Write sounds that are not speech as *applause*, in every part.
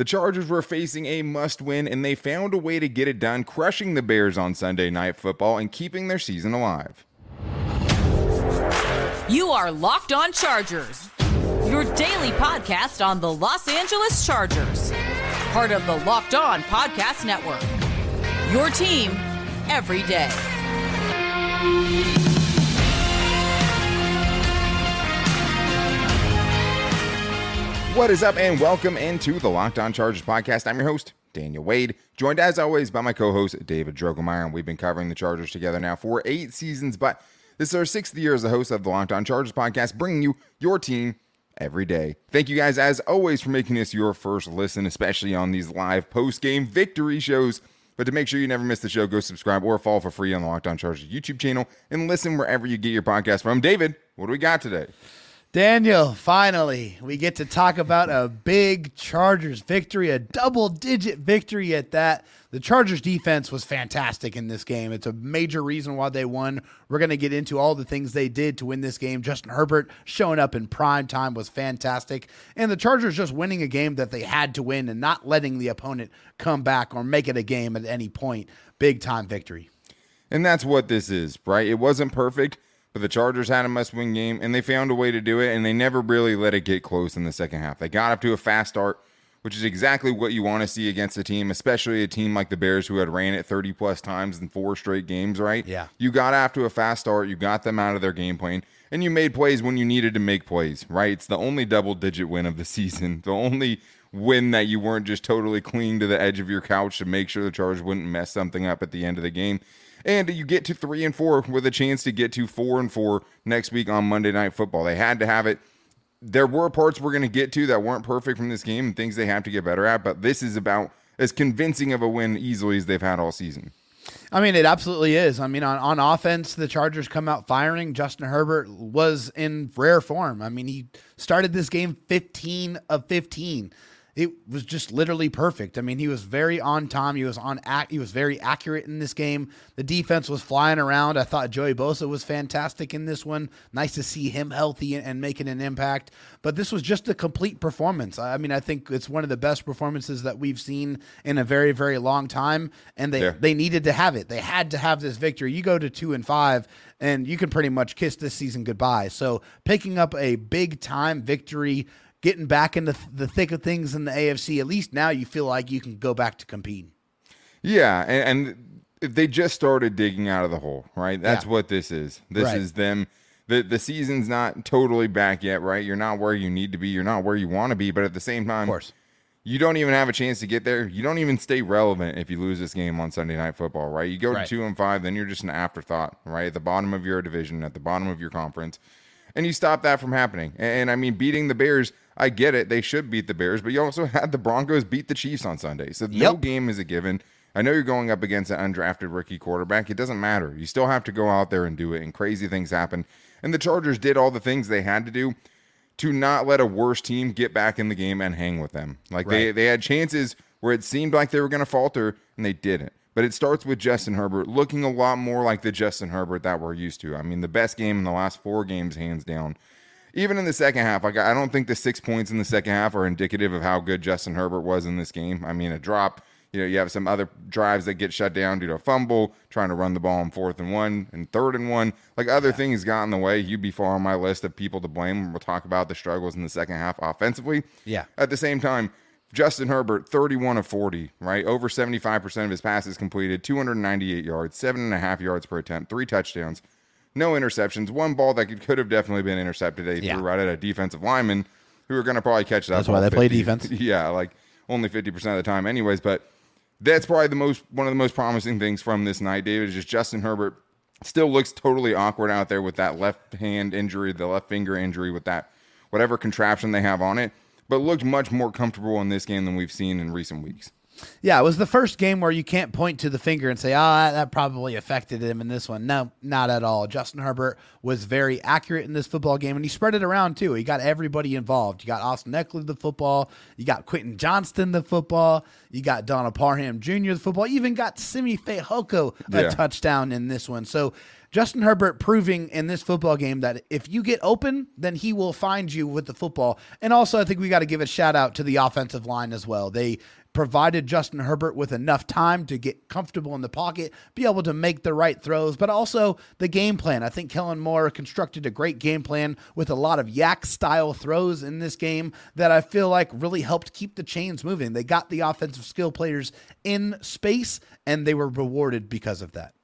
The Chargers were facing a must win, and they found a way to get it done, crushing the Bears on Sunday Night Football and keeping their season alive. You are Locked On Chargers, your daily podcast on the Los Angeles Chargers, part of the Locked On Podcast Network. Your team every day. What is up, and welcome into the Locked On Chargers podcast. I'm your host, Daniel Wade, joined as always by my co host, David Drogemeyer. And we've been covering the Chargers together now for eight seasons, but this is our sixth year as the host of the Locked On Chargers podcast, bringing you your team every day. Thank you guys, as always, for making this your first listen, especially on these live post game victory shows. But to make sure you never miss the show, go subscribe or follow for free on the Locked On Chargers YouTube channel and listen wherever you get your podcast from. David, what do we got today? Daniel, finally, we get to talk about a big Chargers victory, a double digit victory at that. The Chargers defense was fantastic in this game. It's a major reason why they won. We're going to get into all the things they did to win this game. Justin Herbert showing up in prime time was fantastic. And the Chargers just winning a game that they had to win and not letting the opponent come back or make it a game at any point. Big time victory. And that's what this is, right? It wasn't perfect but the Chargers had a must win game and they found a way to do it and they never really let it get close in the second half. They got up to a fast start, which is exactly what you want to see against a team, especially a team like the Bears who had ran it 30 plus times in four straight games, right? Yeah. You got off to a fast start, you got them out of their game plan, and you made plays when you needed to make plays, right? It's the only double digit win of the *laughs* season, the only win that you weren't just totally clinging to the edge of your couch to make sure the Chargers wouldn't mess something up at the end of the game and you get to three and four with a chance to get to four and four next week on Monday Night Football. They had to have it. There were parts we're going to get to that weren't perfect from this game and things they have to get better at, but this is about as convincing of a win easily as they've had all season. I mean, it absolutely is. I mean, on, on offense, the Chargers come out firing. Justin Herbert was in rare form. I mean, he started this game 15 of 15 it was just literally perfect. I mean, he was very on time. He was on act. He was very accurate in this game. The defense was flying around. I thought Joey Bosa was fantastic in this one. Nice to see him healthy and, and making an impact. But this was just a complete performance. I mean, I think it's one of the best performances that we've seen in a very, very long time. And they yeah. they needed to have it. They had to have this victory. You go to two and five, and you can pretty much kiss this season goodbye. So picking up a big time victory getting back into the thick of things in the AFC, at least now you feel like you can go back to competing. Yeah, and, and they just started digging out of the hole, right? That's yeah. what this is. This right. is them. The, the season's not totally back yet, right? You're not where you need to be. You're not where you want to be. But at the same time, of course. you don't even have a chance to get there. You don't even stay relevant if you lose this game on Sunday Night Football, right? You go right. to two and five, then you're just an afterthought, right? At the bottom of your division, at the bottom of your conference, and you stop that from happening. And, and I mean, beating the Bears I get it. They should beat the Bears, but you also *laughs* had the Broncos beat the Chiefs on Sunday. So no yep. game is a given. I know you're going up against an undrafted rookie quarterback. It doesn't matter. You still have to go out there and do it, and crazy things happen. And the Chargers did all the things they had to do to not let a worse team get back in the game and hang with them. Like right. they, they had chances where it seemed like they were going to falter, and they didn't. But it starts with Justin Herbert looking a lot more like the Justin Herbert that we're used to. I mean, the best game in the last four games, hands down even in the second half, like I don't think the six points in the second half are indicative of how good Justin Herbert was in this game. I mean, a drop. You know, you have some other drives that get shut down due to a fumble, trying to run the ball on fourth and one and third and one. Like other yeah. things got in the way. You'd be far on my list of people to blame. We'll talk about the struggles in the second half offensively. Yeah. At the same time, Justin Herbert, 31 of 40, right? Over 75% of his passes completed, 298 yards, seven and a half yards per attempt, three touchdowns no interceptions. One ball that could, could have definitely been intercepted. They yeah. threw right at a defensive lineman who were going to probably catch that. That's why they 50. play defense. *laughs* Yeah, like only fifty percent of the time, anyways. But that's probably the most one of the most promising things from this night. David is just Justin Herbert still looks totally awkward out there with that left hand injury, the left finger injury, with that whatever contraption they have on it, but looked much more comfortable in this game than we've seen in recent weeks. Yeah, it was the first game where you can't point to the finger and say, "Ah, oh, that probably affected him in this one." No, not at all. Justin Herbert was very accurate in this football game, and he spread it around too. He got everybody involved. You got Austin Ekeler the football, you got Quentin Johnston the football, you got Donald Parham Jr. the football, you even got Simi Fehoko a yeah. touchdown in this one. So Justin Herbert proving in this football game that if you get open, then he will find you with the football. And also, I think we got to give a shout out to the offensive line as well. They provided Justin Herbert with enough time to get comfortable in the pocket, be able to make the right throws, but also the game plan. I think Kellen Moore constructed a great game plan with a lot of YAC style throws in this game that I feel like really helped keep the chains moving. They got the offensive skill players in space and they were rewarded because of that.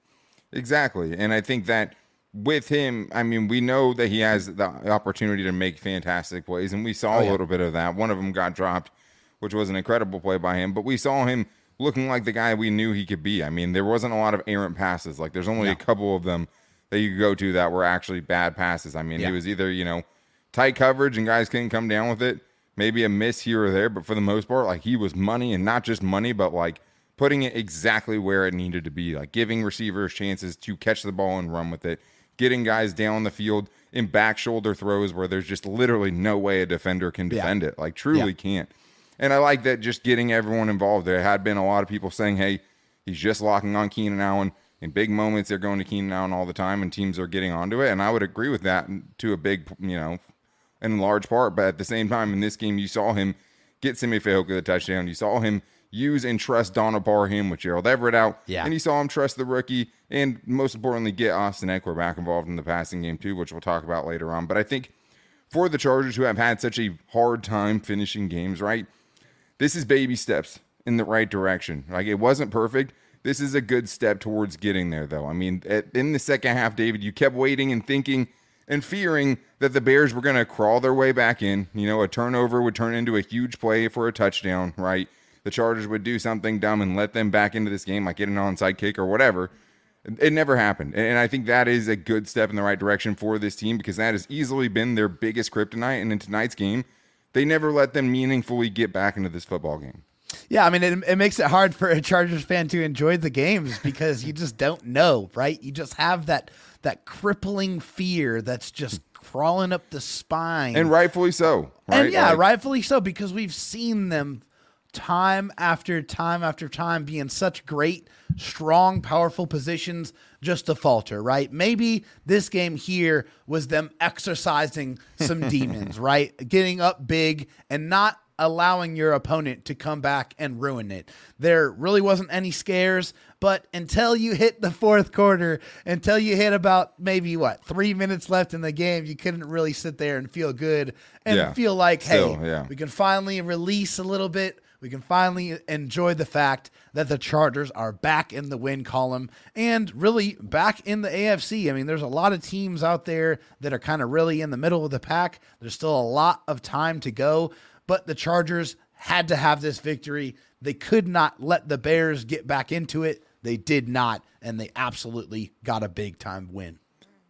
Exactly. And I think that with him, I mean, we know that he has the opportunity to make fantastic plays, and we saw oh, yeah. a little bit of that. One of them got dropped, which was an incredible play by him, but we saw him looking like the guy we knew he could be. I mean, there wasn't a lot of errant passes. Like, there's only no. a couple of them that you could go to that were actually bad passes. I mean, yeah. it was either, you know, tight coverage and guys couldn't come down with it, maybe a miss here or there, but for the most part, like, he was money and not just money, but like, putting it exactly where it needed to be, like giving receivers chances to catch the ball and run with it, getting guys down the field in back shoulder throws where there's just literally no way a defender can defend yeah. it, like truly yeah. can't. And I like that just getting everyone involved. There had been a lot of people saying, hey, he's just locking on Keenan Allen. In big moments, they're going to Keenan Allen all the time, and teams are getting onto it. And I would agree with that to a big, you know, in large part. But at the same time, in this game, you saw him get Simi Fehoko the touchdown. You saw him use and trust Donald Parham with Gerald Everett out. Yeah. And he saw him trust the rookie and most importantly get Austin Ekeler back involved in the passing game too, which we'll talk about later on. But I think for the Chargers who have had such a hard time finishing games, right? This is baby steps in the right direction. Like it wasn't perfect. This is a good step towards getting there though. I mean, at, in the second half, David, you kept waiting and thinking and fearing that the Bears were going to crawl their way back in. You know, a turnover would turn into a huge play for a touchdown, right? the Chargers would do something dumb and let them back into this game, like get an onside kick or whatever. It never happened. And I think that is a good step in the right direction for this team because that has easily been their biggest kryptonite. And in tonight's game, they never let them meaningfully get back into this football game. Yeah, I mean, it, it makes it hard for a Chargers fan to enjoy the games *laughs* because you just don't know, right? You just have that that crippling fear that's just crawling up the spine, and rightfully so. Right? And yeah, like, rightfully so because we've seen them time after time after time be in such great, strong, powerful positions just to falter, right? Maybe this game here was them exercising some *laughs* demons, right? Getting up big and not allowing your opponent to come back and ruin it. There really wasn't any scares, but until you hit the fourth quarter, until you hit about maybe what, three minutes left in the game, you couldn't really sit there and feel good and yeah. feel like, Still, hey, yeah. we can finally release a little bit we can finally enjoy the fact that the Chargers are back in the win column and really back in the AFC. I mean, there's a lot of teams out there that are kind of really in the middle of the pack. There's still a lot of time to go, but the Chargers had to have this victory. They could not let the Bears get back into it. They did not, and they absolutely got a big time win.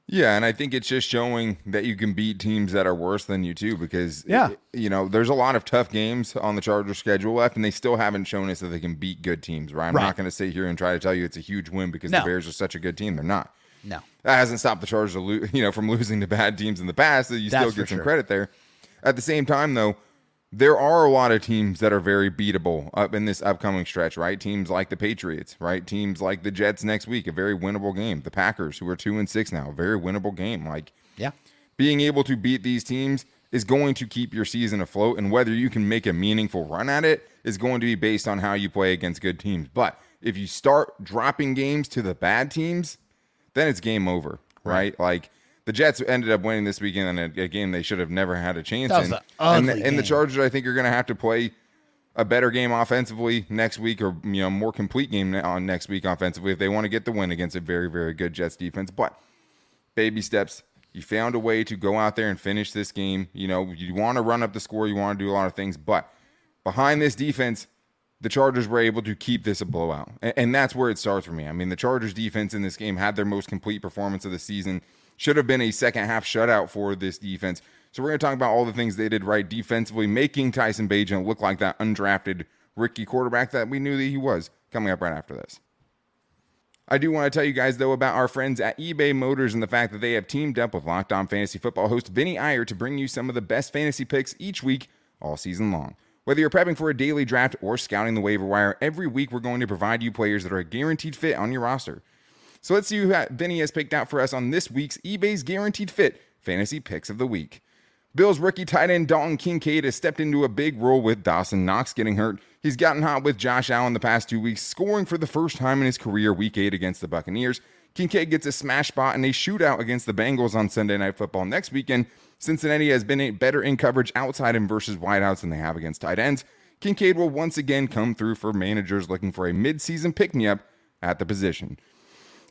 Yeah, and I think it's just showing that you can beat teams that are worse than you too, because yeah, you know, there's a lot of tough games on the Chargers schedule left, and they still haven't shown us that they can beat good teams. Right? I'm right. not going to sit here and try to tell you it's a huge win because no. the Bears are such a good team. They're not. No, that hasn't stopped the Chargers, *laughs* you know, from *laughs* losing to bad teams in the past. So you That's still get some sure. credit there. At the same time, though, there are a lot of teams that are very beatable up in this upcoming stretch, right? Teams like the Patriots, right? Teams like the Jets next week, a very winnable game. The Packers, who are two and six now, a very winnable game. Like, yeah, being able to beat these teams is going to keep your season afloat, and whether you can make a meaningful run at it is going to be based on how you play against good teams. But if you start dropping games to the bad teams, then it's game over, right? right? Like the Jets ended up winning this weekend in a, a game they should have never had a chance in. And, and, the Chargers, I think, are going to have to play a better game offensively next week, or you know, more complete game on next week offensively if they want to get the win against a very, very good Jets defense. But baby steps. You found a way to go out there and finish this game. You know, you want to run up the score, you want to do a lot of things, but behind this defense, the Chargers were able to keep this a blowout. And, and that's where it starts for me. I mean, the Chargers defense in this game had their most complete performance of the season should have been a second half shutout for this defense. So we're going to talk about all the things they did right defensively, making Tyson Bagent look like that undrafted rookie quarterback that we knew that he was coming up right after this. I do want to tell you guys, though, about our friends at eBay Motors and the fact that they have teamed up with Locked On Fantasy Football host Vinny Iyer to bring you some of the best fantasy picks each week, all season long. Whether you're prepping for a daily draft or scouting the waiver wire, every week we're going to provide you players that are a guaranteed fit on your roster. So let's see who Vinny has picked out for us on this week's eBay's Guaranteed Fit Fantasy Picks of the Week. Bills rookie tight end Dalton Kincaid has stepped into a big role with Dawson Knox getting hurt. He's gotten hot with Josh Allen the past two weeks, scoring for the first time in his career week eight against the Buccaneers. Kincaid gets a smash spot in a shootout against the Bengals on Sunday Night Football next weekend. Cincinnati has been a better in coverage outside him versus wideouts than they have against tight ends. Kincaid will once again come through for managers looking for a midseason pick me up at the position.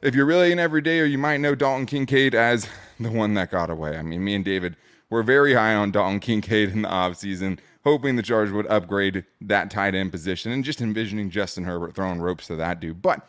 If you're really an everydayer, you might know Dalton Kincaid as the one that got away. I mean, me and David we're very high on Dalton Kincaid in the offseason, hoping the Chargers would upgrade that tight end position and just envisioning Justin Herbert throwing ropes to that dude. But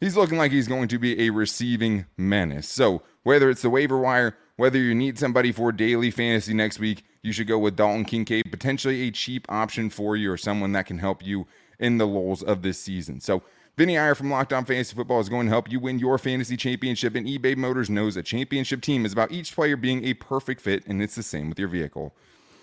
he's looking like he's going to be a receiving menace. So whether it's the waiver wire, whether you need somebody for daily fantasy next week, you should go with Dalton Kincaid, potentially a cheap option for you or someone that can help you in the lulls of this season. So Vinny Iyer from Locked On Fantasy Football is going to help you win your fantasy championship, and eBay Motors knows a championship team is about each player being a perfect fit, and it's the same with your vehicle.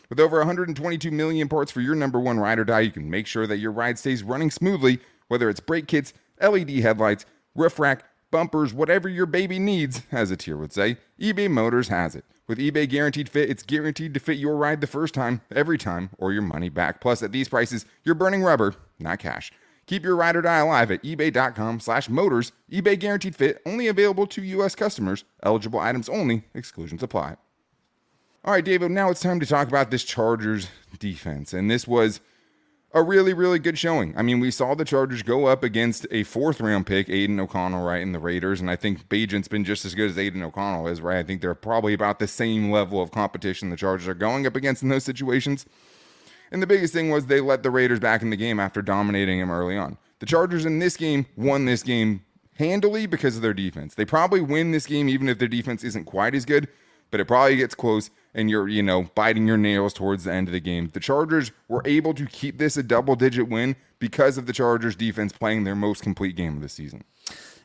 With over 122 million parts for your number one ride or die, you can make sure that your ride stays running smoothly, whether it's brake kits, LED headlights, roof rack, bumpers, whatever your baby needs, as a tier would say, eBay Motors has it. With eBay Guaranteed Fit, it's guaranteed to fit your ride the first time, every time, or your money back. Plus, at these prices, you're burning rubber, not cash. Keep your ride or die alive at ebay.com slash motors. eBay guaranteed fit only available to U.S. customers. Eligible items only. Exclusions apply. All right, David, now it's time to talk about this Chargers defense. And this was a really, really good showing. I mean, we saw the Chargers go up against a fourth round pick, Aidan O'Connell, right, in the Raiders. And I think Bagent's been just as good as Aidan O'Connell is, right? I think they're probably about the same level of competition the Chargers are going up against in those situations. And the biggest thing was they let the Raiders back in the game after dominating them early on. The Chargers in this game won this game handily because of their defense. They probably win this game even if their defense isn't quite as good, but it probably gets close and you're, you know, biting your nails towards the end of the game. The Chargers were able to keep this a double digit win because of the Chargers defense playing their most complete game of the season.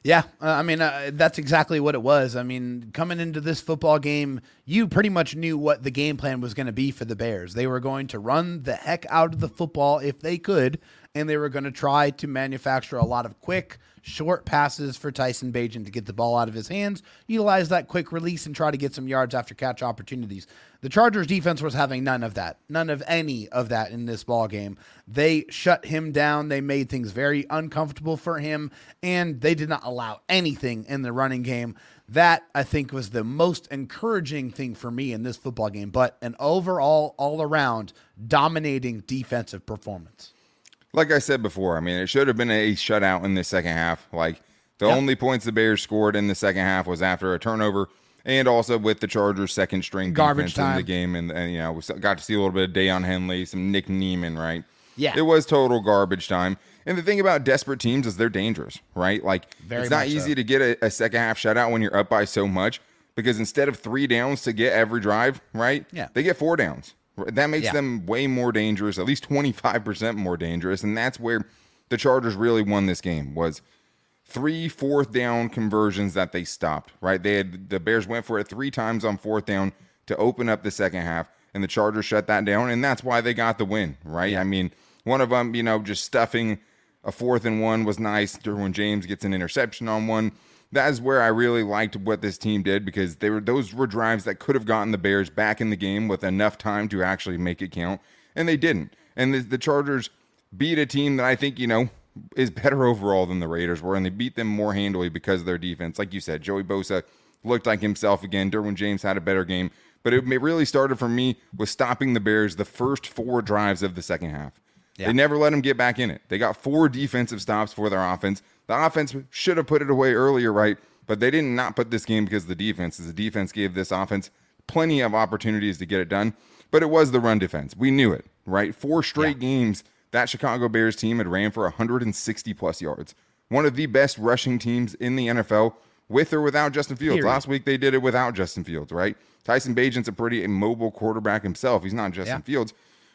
Yeah, uh, I mean uh, that's exactly what it was. I mean, coming into this football game, you pretty much knew what the game plan was going to be for the Bears. They were going to run the heck out of the football if they could, and they were going to try to manufacture a lot of quick, short passes for Tyson Bagent to get the ball out of his hands, utilize that quick release, and try to get some yards after catch opportunities. The Chargers defense was having none of that, none of any of that in this ball game. They shut him down. They made things very uncomfortable for him, and they did not allow anything in the running game. That I think was the most encouraging thing for me in this football game, but an overall, all around dominating defensive performance like I said before, I mean, it should have been a shutout in the second half. Like the yep. only points the Bears scored in the second half was after a turnover and also with the Chargers' second string garbage time. in the game. And, and, you know, we got to see a little bit of Daiyan Henley, some Nick Niemann, right? Yeah. It was total garbage time. And the thing about desperate teams is they're dangerous, right? Like, Very it's not easy so. to get a, a second half shutout when you're up by so much because instead of three downs to get every drive, right? Yeah. They get four downs. That makes yeah. them way more dangerous, at least 25% more dangerous. And that's where the Chargers really won this game was three fourth down conversions that they stopped, right? They had the Bears went for it three times on fourth down to open up the second half, and the Chargers shut that down, and that's why they got the win, right? Yeah. I mean, one of them, you know, just stuffing a fourth and one was nice. Derwin James gets an interception on one that is where I really liked what this team did because they were those were drives that could have gotten the Bears back in the game with enough time to actually make it count, and they didn't. And the, the Chargers beat a team that I think you know is better overall than the Raiders were, and they beat them more handily because of their defense. Like you said, Joey Bosa looked like himself again. Derwin James had a better game, but it really started for me with stopping the Bears the first four drives of the second half. Yeah. They never let them get back in it. They got four defensive stops for their offense. The offense should have put it away earlier, right? But they did not put this game because of the defense. The defense gave this offense plenty of opportunities to get it done. But it was the run defense. We knew it, right? Four straight yeah. games that Chicago Bears team had ran for 160 plus yards. One of the best rushing teams in the NFL with or without Justin Fields. Period. Last week they did it without Justin Fields, right? Tyson Bagent's a pretty immobile quarterback himself. He's not Justin yeah. Fields.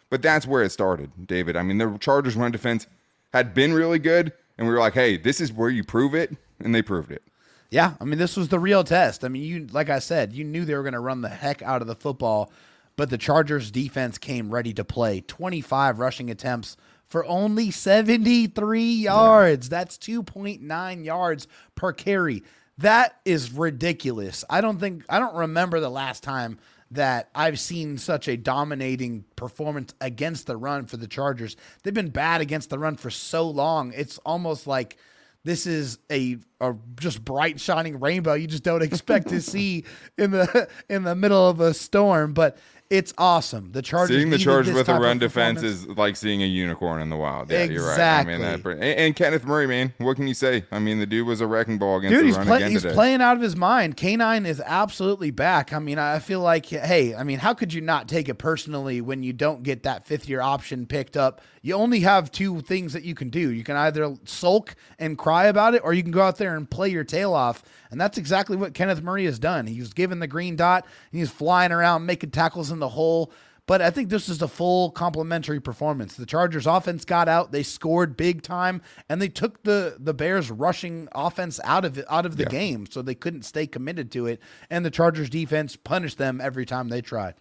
But that's where it started, David. I mean, the Chargers' run defense had been really good, and we were like, hey, this is where you prove it, and they proved it. Yeah, I mean, this was the real test. I mean, you like I said, you knew they were going to run the heck out of the football, but the Chargers' defense came ready to play. 25 rushing attempts for only 73 yards. Yeah. That's 2.9 yards per carry. That is ridiculous. I don't think I don't remember the last time that I've seen such a dominating performance against the run for the Chargers. They've been bad against the run for so long. It's almost like this is a, a just bright shining rainbow you just don't expect to *laughs* see in the in the middle of a storm but it's awesome. The Chargers seeing the Chargers with a run defense is like seeing a unicorn in the wild. Yeah, exactly. you're right. I mean, that, and, and, Kenneth Murray, man, what can you say? I mean, the dude was a wrecking ball against dude, the run play, he's playing out of his mind. K9 is absolutely back. I mean, I feel like, hey, I mean, how could you not take it personally when you don't get that fifth year option picked up? You only have two things that you can do. You can either sulk and cry about it, or you can go out there and play your tail off. And that's exactly what Kenneth Murray has done. He's given the green dot, and he's flying around making tackles in the hole. But I think this is a full complementary performance. The Chargers offense got out, they scored big time, and they took the the Bears rushing offense out of out of the yeah. game, so they couldn't stay committed to it. And the Chargers defense punished them every time they tried.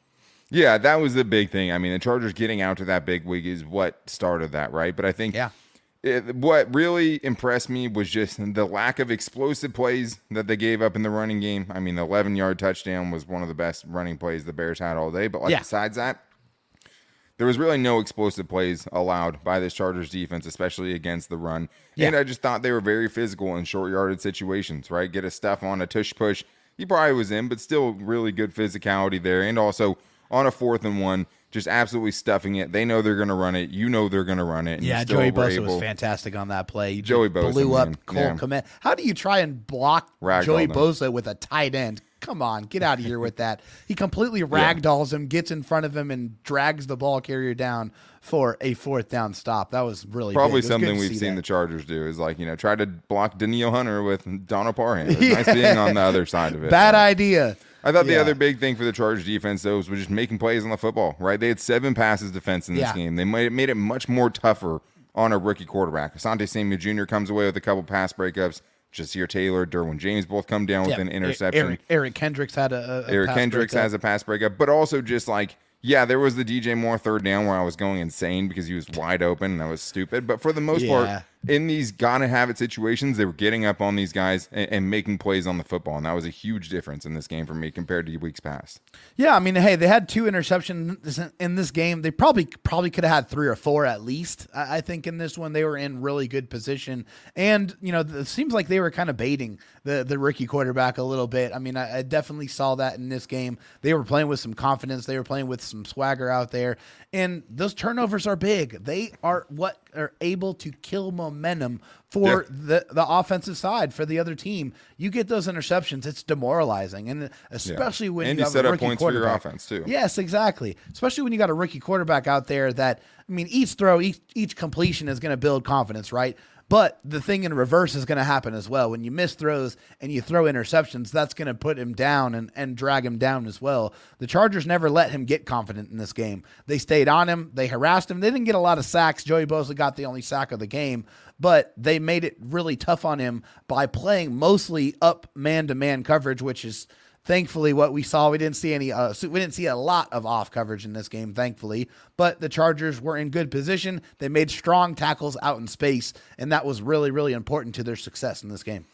Yeah, that was the big thing. I mean, the Chargers getting out to that big wig is what started that, right? But I think yeah it, what really impressed me was just the lack of explosive plays that they gave up in the running game. I mean, the 11 yard touchdown was one of the best running plays the Bears had all day. But like yeah. besides that, there was really no explosive plays allowed by this Chargers defense, especially against the run. Yeah. And I just thought they were very physical in short yarded situations, right? Get a stuff on a tush push. He probably was in, but still really good physicality there. And also on a fourth and one, just absolutely stuffing it. They know they're going to run it. You know they're going to run it. yeah, Joey Bosa able... was fantastic on that play. You Joey Bosa blew up Cole yeah. Kmet. How do you try and block Joey them. Bosa with a tight end? Come on, get out of here with that. He completely ragdolls yeah. him, gets in front of him, and drags the ball carrier down for a fourth down stop. That was really probably was something we've seen that. the Chargers do is like you know try to block Danielle Hunter with Donald Parham. It's yeah. *laughs* nice being on the other side of it. Bad idea. I thought the other big thing for the Chargers defense though was just making plays on the football. Right, they had seven passes defense in this yeah. game. They made it, made it much more tougher on a rookie quarterback. Asante Samuel Jr. comes away with a couple pass breakups. Ja'Sir Taylor, Derwin James both come down with an interception. Eric, Eric Kendricks had a, a Eric Kendricks breakup. has a pass breakup, but also just like yeah, there was the DJ Moore third down where I was going insane because he was wide open and that was stupid. But for the most yeah. part, in these gotta have it situations, they were getting up on these guys and, and, making plays on the football, and that was a huge difference in this game for me compared to weeks past. Yeah, I mean, hey, they had two interceptions in this game. They probably probably could have had three or four at least. I think in this one they were in really good position, and you know, it seems like they were kind of baiting the the rookie quarterback a little bit. I mean, I, I definitely saw that in this game. They were playing with some confidence. They were playing with some swagger out there, and those turnovers are big. They are what are able to kill momentum for yeah. the the offensive side for the other team. You get those interceptions, it's demoralizing, and especially yeah. when and you, you set up points for your offense too. Yes, exactly. Especially when you got a rookie quarterback out there that I mean, each throw, each each completion is going to build confidence, right? But the thing in reverse is going to happen as well. When you miss throws and you throw interceptions, that's going to put him down and, and drag him down as well. The Chargers never let him get confident in this game. They stayed on him, they harassed him. They didn't get a lot of sacks. Joey Bosa got the only sack of the game, but they made it really tough on him by playing mostly up man to man coverage, which is thankfully what we saw we didn't see any uh, we didn't see a lot of off coverage in this game thankfully but the chargers were in good position they made strong tackles out in space and that was really really important to their success in this game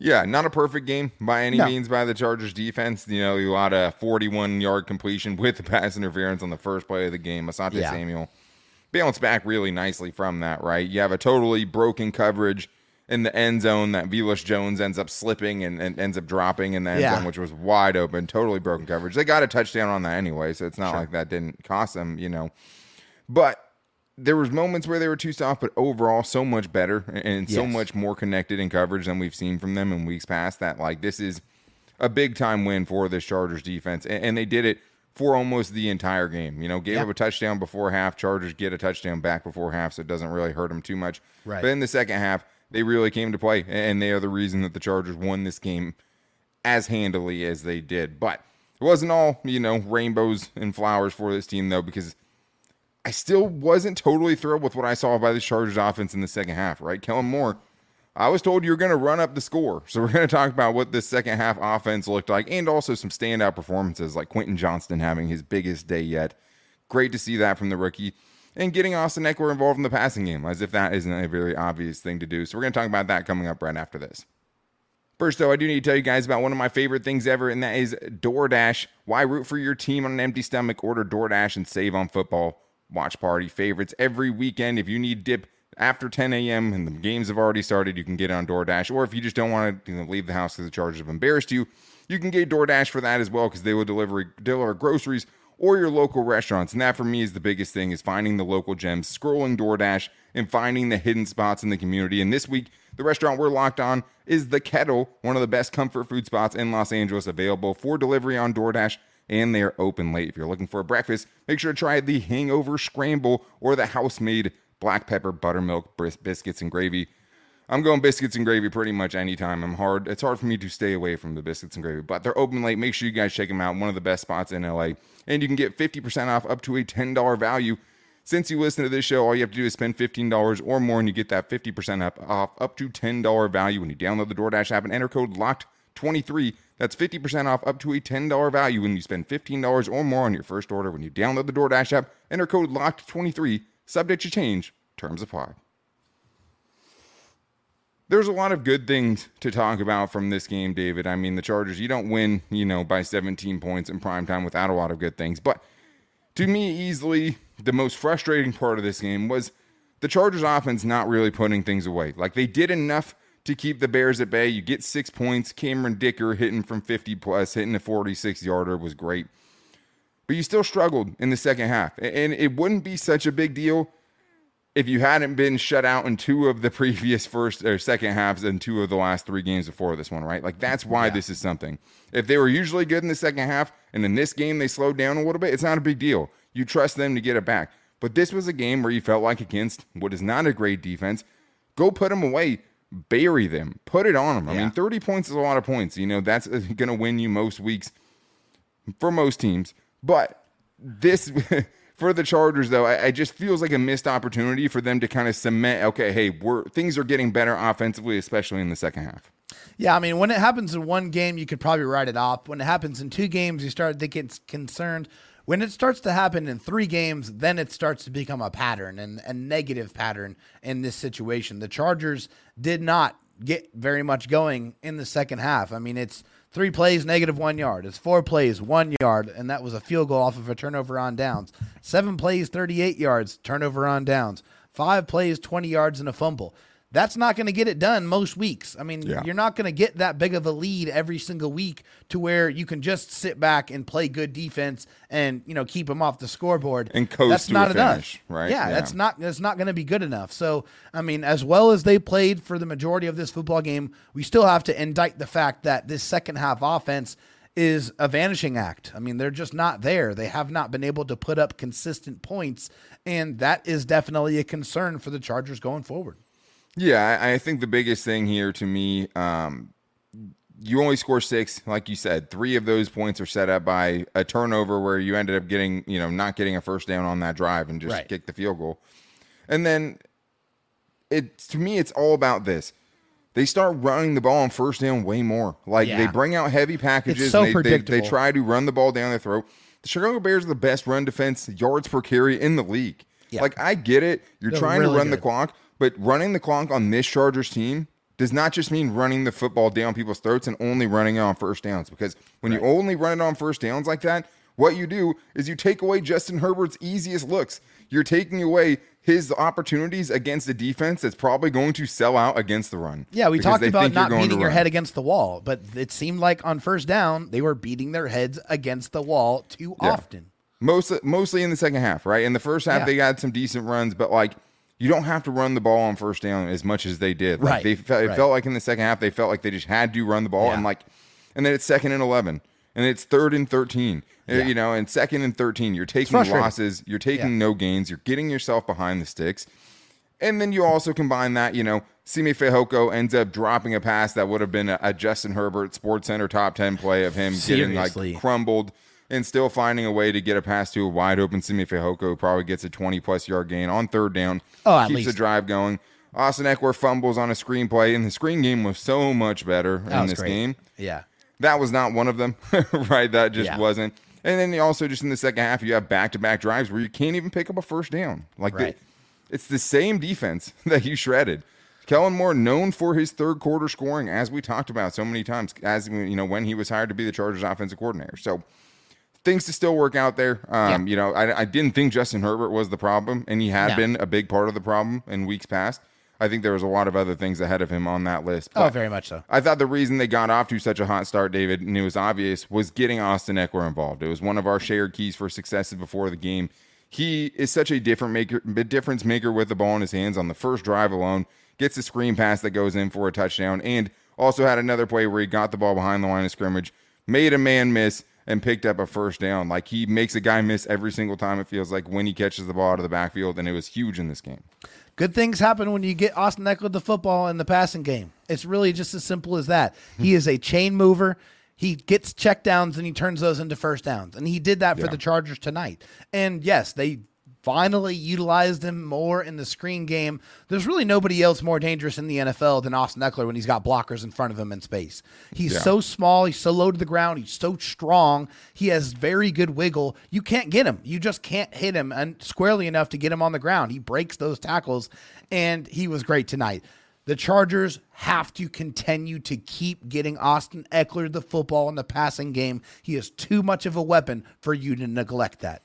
yeah, not a perfect game by any no. means by the Chargers defense. You know, you lot of 41 yard completion *laughs* with the pass interference on the first play of the game. Asante yeah. Samuel bounced back really nicely from that, right? You have a totally broken coverage in the end zone that Velus Jones ends up slipping and, and, ends up dropping in the end yeah. zone, which was wide open, totally broken coverage. They got a touchdown on that anyway, so it's not sure. like that didn't cost them, you know. But there was moments where they were too soft, but overall so much better and yes. so much more connected in coverage than we've seen from them in weeks past. That like this is a big time win for this Chargers defense, and, and they did it for almost the entire game. You know, gave up a touchdown before half. Chargers get a touchdown back before half, so it doesn't really hurt them too much. Right. But in the second half they really came to play, and they are the reason that the Chargers won this game as handily as they did. But it wasn't all, you know, rainbows and flowers for this team, though, because I still wasn't totally thrilled with what I saw by the Chargers offense in the second half, right? Kellen Moore, I was told you're going to run up the score. So *laughs* we're going to talk about what this second half offense looked like and also some standout performances like Quentin Johnston having his biggest day yet. Great to see that from the rookie. And getting Austin Ekeler involved in the passing game, as if that isn't a very obvious thing to do. So we're going to talk about that coming up right after this. First, though, I do need to tell you guys about one of my favorite things ever, and that is DoorDash. Why root for your team on an empty stomach? Order DoorDash and save on football watch party favorites every weekend. If you need dip after 10 a.m. and the games have already started, you can get on DoorDash. Or if you just don't want to you know, leave the house because the Chargers have embarrassed you, you can get DoorDash for that as well because they will deliver deliver groceries or your local restaurants. And that for me is the biggest thing is finding the local gems, scrolling DoorDash and finding the hidden spots in the community. And this week, the restaurant we're locked on is The Kettle, one of the best comfort food spots in Los Angeles, available for delivery on DoorDash and they are open late. If you're looking for a breakfast, make sure to try the Hangover Scramble or the house made black pepper buttermilk biscuits and gravy. I'm going biscuits and gravy pretty much anytime. I'm hard. It's hard for me to stay away from the biscuits and gravy, but they're open late. Make sure you guys check them out. One of the best spots in LA. And you can get 50% off up to a $10 value. Since you listen to this show, all you have to do is spend $15 or more, and you get that 50% up off up to $10 value when you download the DoorDash app and enter code LOCKED23 that's 50% off up to a $10 value when you spend $15 or more on your first order when you download the DoorDash app. Enter code LOCKED23. Subject to change. Terms apply. There's a lot of good things to talk about from this game, David. I mean, the Chargers, you don't win, you know, by 17 points in prime time without a lot of good things. But to me, easily the most frustrating part of this game was the Chargers offense not really putting things away. Like they did enough to keep the Bears at bay. You get six points. Cameron Dicker hitting from 50 plus, hitting a 46 yarder was great. But you still struggled in the second half. And it wouldn't be such a big deal if you hadn't been shut out in two of the *laughs* previous first or second halves and two of the last three games before this one, right? Like that's why yeah. this is something. If they were usually good in the second half and in this game they slowed down a little bit, it's not a big deal. You trust them to get it back. But this was a game where you felt like against what is not a great defense, go put them away bury them, put it on them. I mean, 30 points is a lot of points. You know, that's uh, going to win you most weeks for most teams. But this, *laughs* for the Chargers, though, I, I, just feels like a missed opportunity for them to kind of cement, okay, hey, we're things are getting better offensively, especially in the second half. Yeah, I mean, when it happens in one game, you could probably write it off. When it happens in two games, you start to get concerned. When it starts to happen in three games, then it starts to become a pattern and a negative pattern in this situation. The Chargers did not get very much going in the second half. I mean, it's three plays, negative one yard. It's four plays, one yard, and that was a field goal off of a turnover on downs. Seven plays, 38 yards, turnover on downs. Five plays, 20 yards, and a fumble that's not going to get it done most weeks. I mean, yeah. you're not going to get that big of a lead every single week to where you can just sit back and play good defense and you know keep them off the scoreboard. And coast that's not enough, right? Yeah, yeah, that's not that's not going to be good enough. So, I mean, as well as they played for the majority of this football game, we still have to indict the fact that this second half offense is a vanishing act. I mean, they're just not there. They have not been able to put up consistent points, and that is definitely a concern for the Chargers going forward. Yeah, I, think the biggest thing here to me, um, you only score six, like you said. Three of those points are set up by a turnover where you ended up getting, you know, not getting a first down on that drive and just right. kick the field goal. And then it to me, it's all about this. They start running the ball on first down way more. Like yeah. they bring out heavy packages. So and they, they, they try to run the ball down their throat. The Chicago Bears are the best run defense yards per carry in the league. Yeah. Like I get it. You're They're trying really to run good. the clock, but running the clock on this Chargers team does not just mean running the football down people's throats and only running it on first downs. Because when right. you only run it on first downs like that, what you do is you take away Justin Herbert's easiest looks. You're taking away his opportunities against a defense that's probably going to sell out against the run. Yeah, we talked about not beating your head against the wall, but it seemed like on first down they were beating their heads against the wall too yeah. often. Most, mostly in the second half, right? In the first half, yeah. they got some decent runs, but like you don't have to run the ball on first down as much as they did. Like right. They felt, it right. felt like in the second half they felt like they just had to run the ball yeah. and like, and then it's second and eleven, and it's third and thirteen. Uh, yeah. You know, and second and thirteen, you're taking losses, you're taking yeah. no gains, you're getting yourself behind the sticks, and then you also combine that. You know, Simi Fehoko ends up dropping a pass that would have been a, a Justin Herbert Sports Center top ten play of him Seriously. getting like crumbled and still finding a way to get a pass to a wide open Simi Fehoko, who probably gets a 20 plus yard gain on third down. Oh, at keeps least. the drive going. Austin Ekeler fumbles on a screenplay, and the screen game was so much better That in this great. game. Yeah. That was not one of them, *laughs* right? That just Yeah. wasn't. And then also just in the second half, you have back to back drives where you can't even pick up a first down. Like the- it's the same defense *laughs* that you shredded. Kellen Moore, known for his third quarter scoring, as we talked about so many times, as you know when he was hired to be the Chargers offensive coordinator. So things to still work out there. Um, You know, I, I didn't think Justin Herbert was the problem, and he had No. been a big part of the problem in weeks past. I think there was a lot of other things ahead of him on that list. Oh, very much so. I thought the reason they got off to such a hot start, David, and it was obvious, was getting Austin Ekeler involved. It was one of our shared keys for successes before the game. He is such a different maker, difference maker with the ball in his hands on the first drive alone. Gets a screen pass that goes in for a touchdown, and also had another play where he got the ball behind the line of scrimmage, made a man miss, and picked up a first down. Like he makes a guy miss every single time. It feels like when he catches the ball out of the backfield, and it was huge in this game. Good things happen when you get Austin Ekeler the football in the passing game. It's really just as simple as that. Hmm. He is a chain mover. He gets check downs and he turns those into first downs. And he did that for Yeah. the Chargers tonight. And yes, they finally utilized him more in the screen game. There's really nobody else more dangerous in the NFL than Austin Ekeler when he's got blockers in front of him in space. He's Yeah. so small, he's so low to the ground, he's so strong, he has very good wiggle. You can't get him. You just can't hit him and squarely enough to get him on the ground. He breaks those tackles and he was great tonight. The Chargers have to continue to keep getting Austin Ekeler the football in the passing game. He is too much of a weapon for you to neglect that.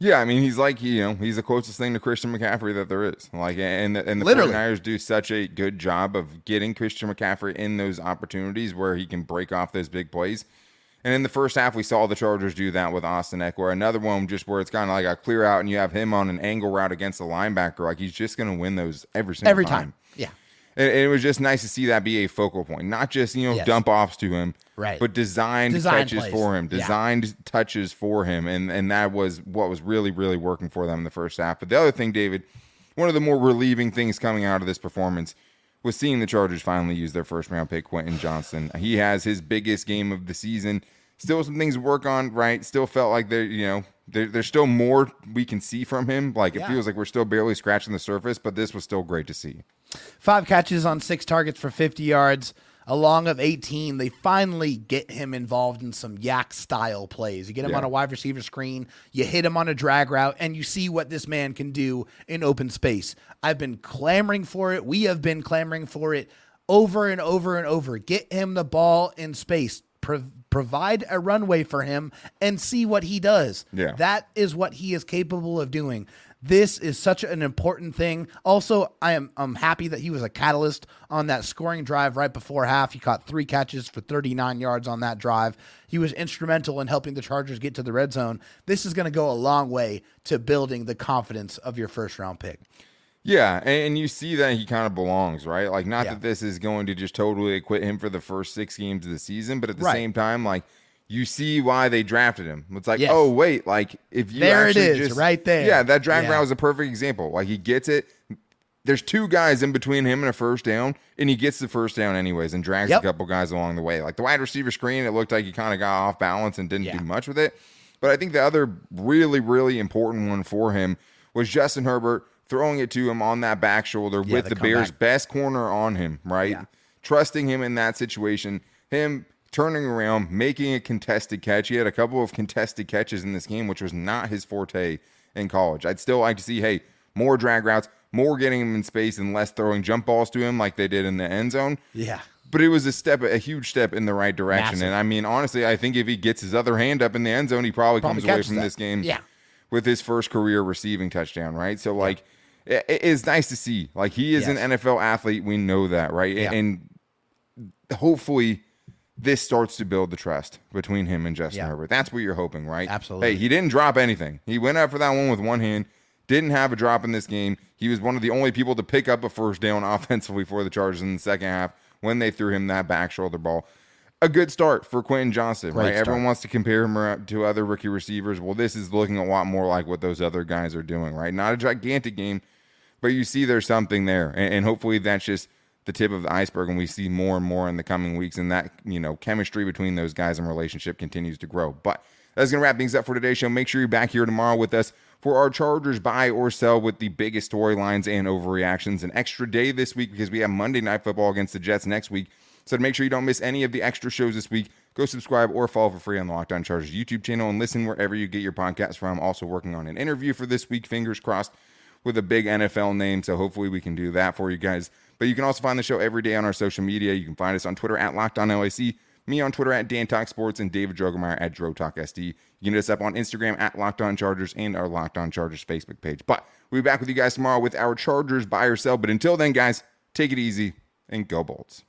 Yeah, I mean, he's like you know, he's the closest thing to Christian McCaffrey that there is. Like, and the, and the Literally. 49ers do such a good job of getting Christian McCaffrey in those opportunities where he can break off those big plays. And in the first half, we saw the Chargers do that with Austin Ekeler. Another one just where it's kind of like a clear out, and you have him on an angle route against the linebacker. Like he's just going to win those every single Every time. time. Yeah. And, and it was just nice to see that be a focal point, not just you know Yes. dump offs to him, Right. But designed Design catches plays. for him, Yeah. designed touches for him, and and that was what was really really working for them in the first half. But the other thing, David, one of the more relieving things coming out of this performance was seeing the Chargers finally use their first round pick, Quentin Johnston. He has his biggest game of the season. Still some things to work on, right? Still felt like there, you know, there, there's still more we can see from him. Like it Yeah. feels like we're still barely scratching the surface, but this was still great to see. Five catches on six targets for 50 yards, a long of 18. They finally get him involved in some YAC style plays. You get him Yeah. on a wide receiver screen, you hit him on a drag route, and you see what this man can do in open space. I've been clamoring for it. We have been clamoring for it over and over and over. Get him the ball in space. Pro- provide a runway for him and see what he does. Yeah. That is what he is capable of doing. This is such an important thing. Also, I am I'm happy that he was a catalyst on that scoring drive right before half. He caught three catches for 39 yards on that drive. He was instrumental in helping the Chargers get to the red zone. This is going to go a long way to building the confidence of your first round pick. Yeah, and, you see that he kind of belongs, right? Like, not Yeah. that this is going to just totally acquit him for the first six games of the season, but at the Right. same time, like, you see why they drafted him. It's like, Yes. oh wait, like if you There it is, just- right there. Yeah, that drag Yeah. route was a perfect example. Like he gets it. There's two guys in between him and a first down, and he gets the first down anyways, and drags Yep. a couple guys along the way. Like the wide receiver screen, it looked like he kind of got off balance and didn't Yeah. do much with it. But I think the other really, really important one for him was Justin Herbert throwing it to him on that back shoulder Yeah, with the the, Bears' best corner on him, right? Yeah. Trusting him in that situation, him turning around, making a contested catch. He had a couple of contested catches in this game, which was not his forte in college. I'd still like to see, hey, more drag routes, more getting him in space and less throwing jump balls to him like they did in the end zone. Yeah. But it was a step, a huge step in the right direction. Massive. And I mean, honestly, I think if he gets his other hand up in the end zone, he probably, Probably comes away from that. this game Yeah. with his first career receiving touchdown, right? So, like, it, it's nice to see. Like, he is Yes. an NFL athlete. We know that, right? Yeah. And hopefully, this starts to build the trust between him and Justin Yeah. Herbert. That's what you're hoping, right? Absolutely. Hey, he didn't drop anything. He went up for that one with one hand. Didn't have a drop in this game. He was one of the only people to pick up a first down *laughs* offensively for the Chargers in the second half when they threw him that back shoulder ball. A good start for Quentin Johnston, Great right? start. Everyone wants to compare him to other rookie receivers. Well, this is looking a lot more like what those other guys are doing, right? Not a gigantic game, but you see there's something there, and, and hopefully that's just the tip of the iceberg, and we see more and more in the coming weeks, and that you know chemistry between those guys and relationship continues to grow. But That's going to wrap things up for today's show. Make sure you're back here tomorrow with us for our Chargers buy or sell with the biggest storylines and overreactions. An extra day this week because we have Monday Night Football against the Jets next week. So to make sure you don't miss any of the extra shows this week, go subscribe or follow for free on the Locked On Chargers YouTube channel and listen wherever you get your podcasts from. Also working on an interview for this week, fingers crossed, with a big NFL name. So hopefully we can do that for you guys. But you can also find the show every day on our social media. You can find us on Twitter at Locked On LAC me on Twitter at Dan Talk Sports and David Drogemeyer at DroTalkSD. You can hit us up on Instagram at Locked On Chargers and our Locked On Chargers Facebook page. But we'll be back with you guys tomorrow with our Chargers buy or sell. But until then, guys, take it easy and go Bolts.